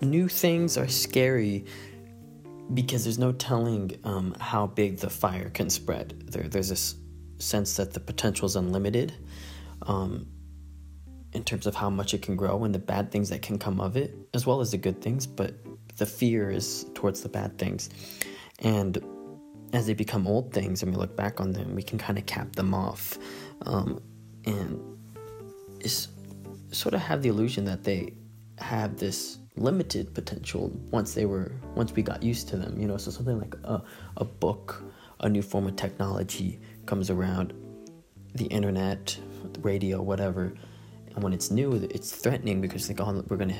new things are scary because there's no telling um, how big the fire can spread. There, there's this sense that the potential is unlimited um, in terms of how much it can grow and the bad things that can come of it, as well as the good things. But the fear is towards the bad things. And as they become old things and we look back on them, we can kind of cap them off um, and sort of have the illusion that they have this limited potential once they were once we got used to them you know? So something like a, a book a new form of technology comes around the internet radio whatever and when it's new it's threatening because like oh we're gonna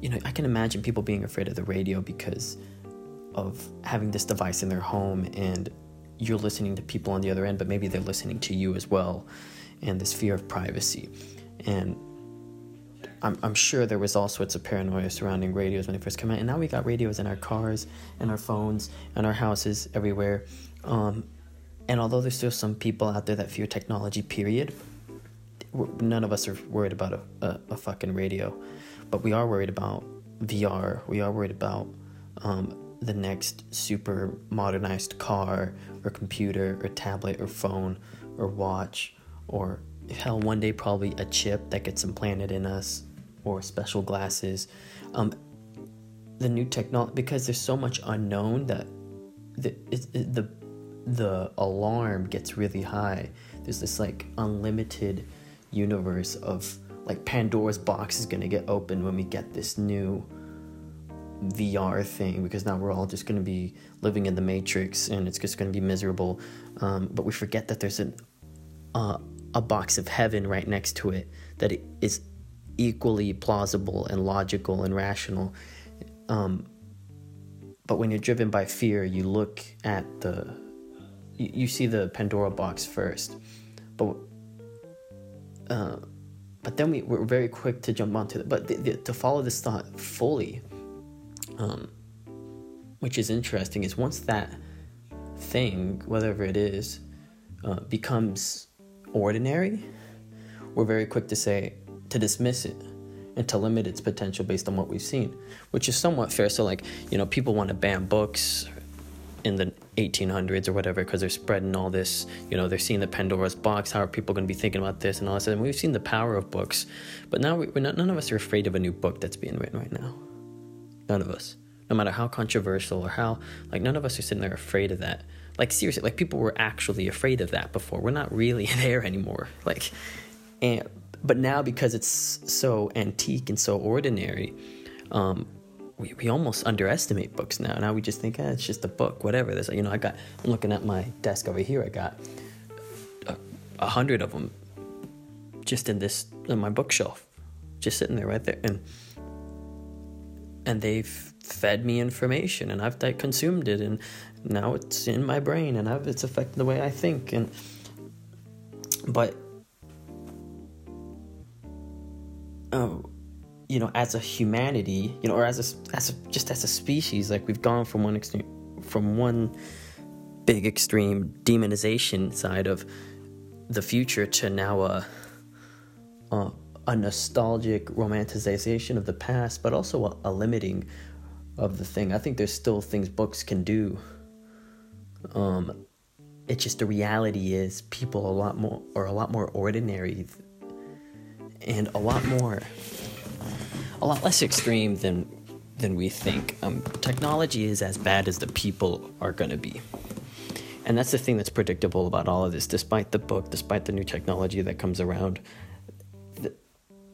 you know i can imagine people being afraid of the radio because of having this device in their home and you're listening to people on the other end but maybe they're listening to you as well and this fear of privacy. And I'm, I'm sure there was all sorts of paranoia surrounding radios when they first came out, and now we got radios in our cars, and our phones, and our houses everywhere. Um, and although there's still some people out there that fear technology, period, none of us are worried about a, a, a fucking radio, but we are worried about VR. We are worried about um, the next super modernized car or computer or tablet or phone or watch or hell one day probably a chip that gets implanted in us or special glasses um, the new technology because there's so much unknown that the it, it, the the alarm gets really high there's this like unlimited universe of like pandora's box is going to get opened when we get this new VR thing because now we're all just going to be living in the matrix and it's just going to be miserable. Um, but we forget that there's an uh, a box of heaven right next to it that is equally plausible and logical and rational. Um, but when you're driven by fear, you look at the, you, you see the Pandora box first, but uh, but then we, we're very quick to jump onto it. But the, the, to follow this thought fully, um, which is interesting, is once that thing, whatever it is, uh, becomes ordinary, we're very quick to say, to dismiss it and to limit its potential based on what we've seen, which is somewhat fair. So, like, you know, people want to ban books in the 1800s or whatever because they're spreading all this, you know, they're seeing the Pandora's box. How are people going to be thinking about this and all this? And we've seen the power of books, but now we're not, none of us are afraid of a new book that's being written right now. None of us. No matter how controversial or how, like, none of us are sitting there afraid of that like seriously, like people were actually afraid of that before. We're not really there anymore. Like, and but now because it's so antique and so ordinary, um, we, we almost underestimate books now. Now we just think, eh, it's just a book, whatever. There's, you know, I got. I'm looking at my desk over here. I got a, a hundred of them just in this in my bookshelf, just sitting there right there, and and they've fed me information, and I've consumed it, and now it's in my brain and I've, it's affecting the way I think and but oh you know as a humanity you know or as a as a, just as a species like we've gone from one extreme from one big extreme demonization side of the future to now a a, a nostalgic romanticization of the past but also a, a limiting of the thing i think there's still things books can do um, it's just the reality is people a lot more are a lot more ordinary and a lot more a lot less extreme than than we think. Um, technology is as bad as the people are going to be. And that's the thing that's predictable about all of this. Despite the book, despite the new technology that comes around,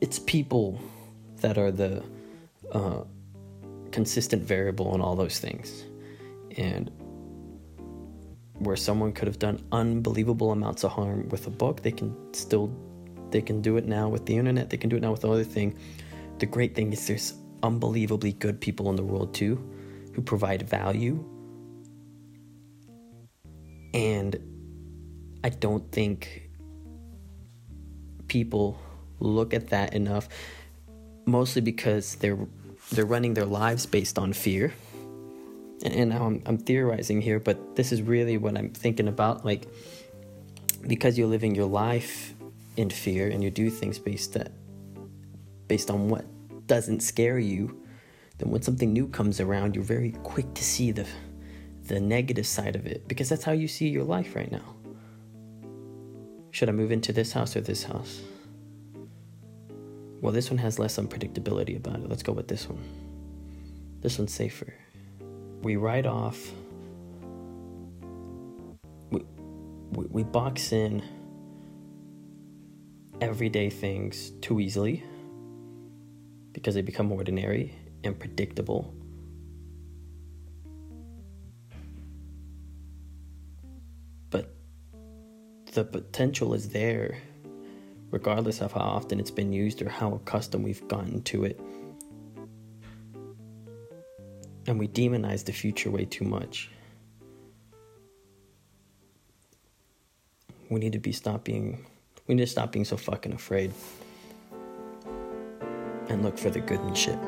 it's people that are the uh, consistent variable in all those things. And where someone could have done unbelievable amounts of harm with a book, they can still they can do it now with the internet, they can do it now with other thing. The great thing is there's unbelievably good people in the world too who provide value. And I don't think people look at that enough mostly because they're they're running their lives based on fear and now I'm, I'm theorizing here, but this is really what I'm thinking about. Like, because you're living your life in fear and you do things based that, based on what doesn't scare you, then when something new comes around, you're very quick to see the the negative side of it because that's how you see your life right now. Should I move into this house or this house? Well, this one has less unpredictability about it. Let's go with this one. This one's safer. We write off, we, we, we box in everyday things too easily because they become ordinary and predictable. But the potential is there regardless of how often it's been used or how accustomed we've gotten to it. And we demonize the future way too much. We need to be stop being we need to stop being so fucking afraid and look for the good in shit.